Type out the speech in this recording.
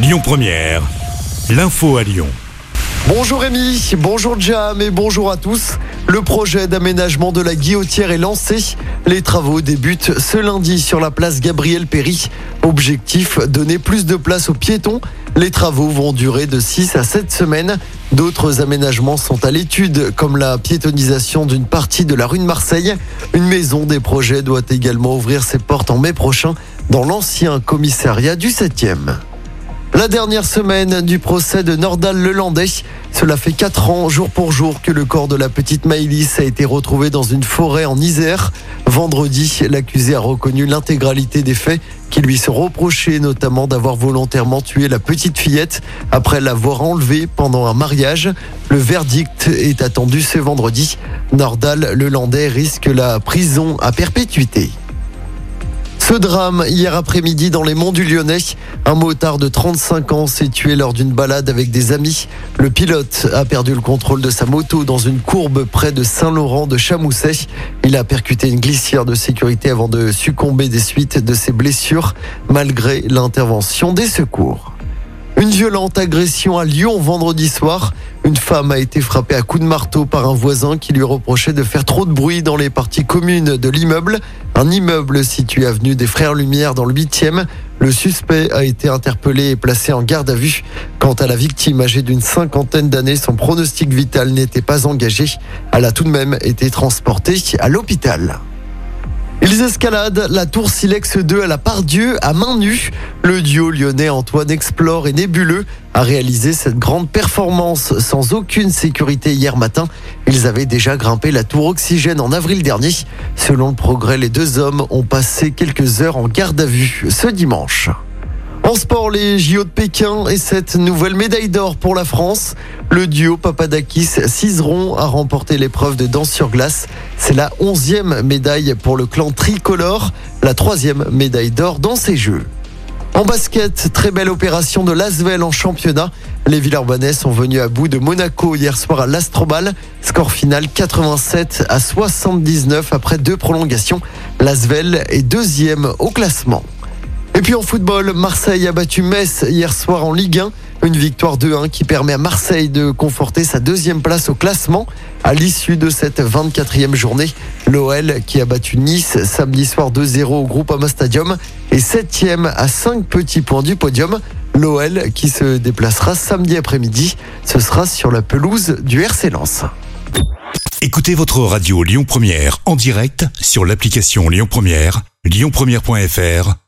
Lyon Première, l'info à Lyon. Bonjour Rémi, bonjour Jam et bonjour à tous. Le projet d'aménagement de la Guillotière est lancé. Les travaux débutent ce lundi sur la place Gabriel Péry. Objectif, donner plus de place aux piétons. Les travaux vont durer de 6 à 7 semaines. D'autres aménagements sont à l'étude, comme la piétonisation d'une partie de la rue de Marseille. Une maison des projets doit également ouvrir ses portes en mai prochain dans l'ancien commissariat du 7e. La dernière semaine du procès de Nordal Lelandais. Cela fait 4 ans, jour pour jour, que le corps de la petite Maïlis a été retrouvé dans une forêt en Isère. Vendredi, l'accusé a reconnu l'intégralité des faits qui lui sont reprochés, notamment d'avoir volontairement tué la petite fillette après l'avoir enlevée pendant un mariage. Le verdict est attendu ce vendredi. Nordal Lelandais risque la prison à perpétuité. Ce drame, hier après-midi dans les monts du Lyonnais, un motard de 35 ans s'est tué lors d'une balade avec des amis. Le pilote a perdu le contrôle de sa moto dans une courbe près de Saint-Laurent de Chamousset. Il a percuté une glissière de sécurité avant de succomber des suites de ses blessures, malgré l'intervention des secours. Une violente agression à Lyon vendredi soir. Une femme a été frappée à coups de marteau par un voisin qui lui reprochait de faire trop de bruit dans les parties communes de l'immeuble. Un immeuble situé avenue des Frères Lumière dans le 8e. Le suspect a été interpellé et placé en garde à vue. Quant à la victime âgée d'une cinquantaine d'années, son pronostic vital n'était pas engagé. Elle a tout de même été transportée à l'hôpital. Ils escaladent la tour Silex 2 à la Pardieu à main nue. Le duo lyonnais Antoine Explore et Nébuleux a réalisé cette grande performance sans aucune sécurité hier matin. Ils avaient déjà grimpé la tour Oxygène en avril dernier. Selon le progrès, les deux hommes ont passé quelques heures en garde à vue ce dimanche. En les JO de Pékin et cette nouvelle médaille d'or pour la France. Le duo Papadakis-Cizeron a remporté l'épreuve de danse sur glace. C'est la onzième médaille pour le clan tricolore, la troisième médaille d'or dans ces Jeux. En basket, très belle opération de Lasvel en championnat. Les Villeurbanais sont venus à bout de Monaco hier soir à l'Astrobal. Score final 87 à 79 après deux prolongations. Lasvel est deuxième au classement. Et puis en football, Marseille a battu Metz hier soir en Ligue 1. Une victoire 2-1 qui permet à Marseille de conforter sa deuxième place au classement à l'issue de cette 24e journée. L'OL qui a battu Nice samedi soir 2-0 au Groupama Stadium est septième à 5 petits points du podium. L'OL qui se déplacera samedi après-midi. Ce sera sur la pelouse du RC Lens. Écoutez votre radio Lyon Première en direct sur l'application Lyon Première, lyonpremière.fr